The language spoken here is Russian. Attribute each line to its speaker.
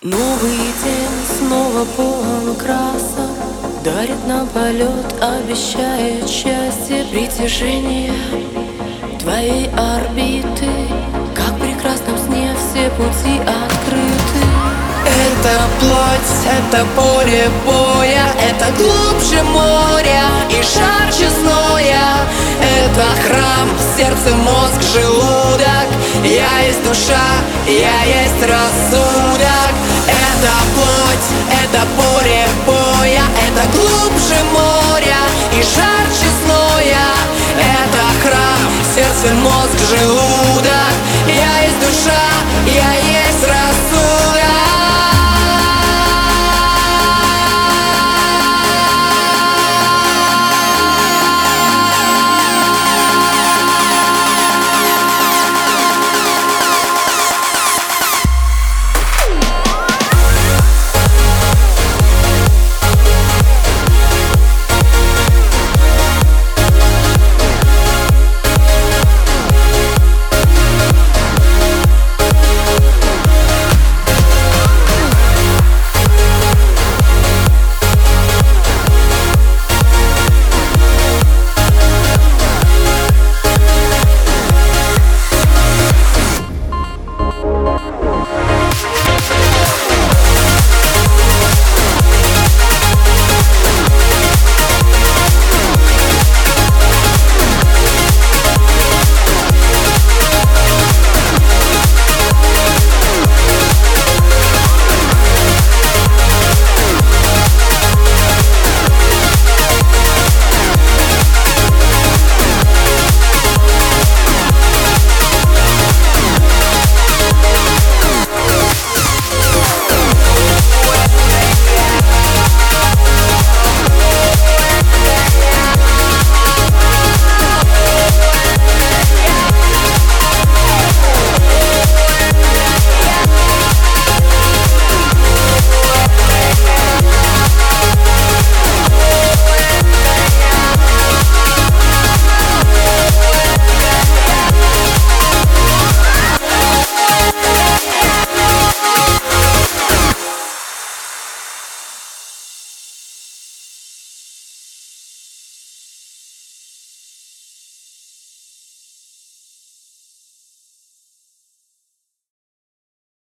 Speaker 1: Новый день снова полон красок Дарит нам полет, обещает счастье Притяжение твоей орбиты. Как в прекрасном сне все пути открыты.
Speaker 2: Это плоть, это поле боя Это глубже моря и жарче зноя. Это храм, сердце, мозг, желудок. Я есть душа, я есть рассудок это поле боя Это глубже моря и жарче зноя Это храм, сердце, мозг, желудок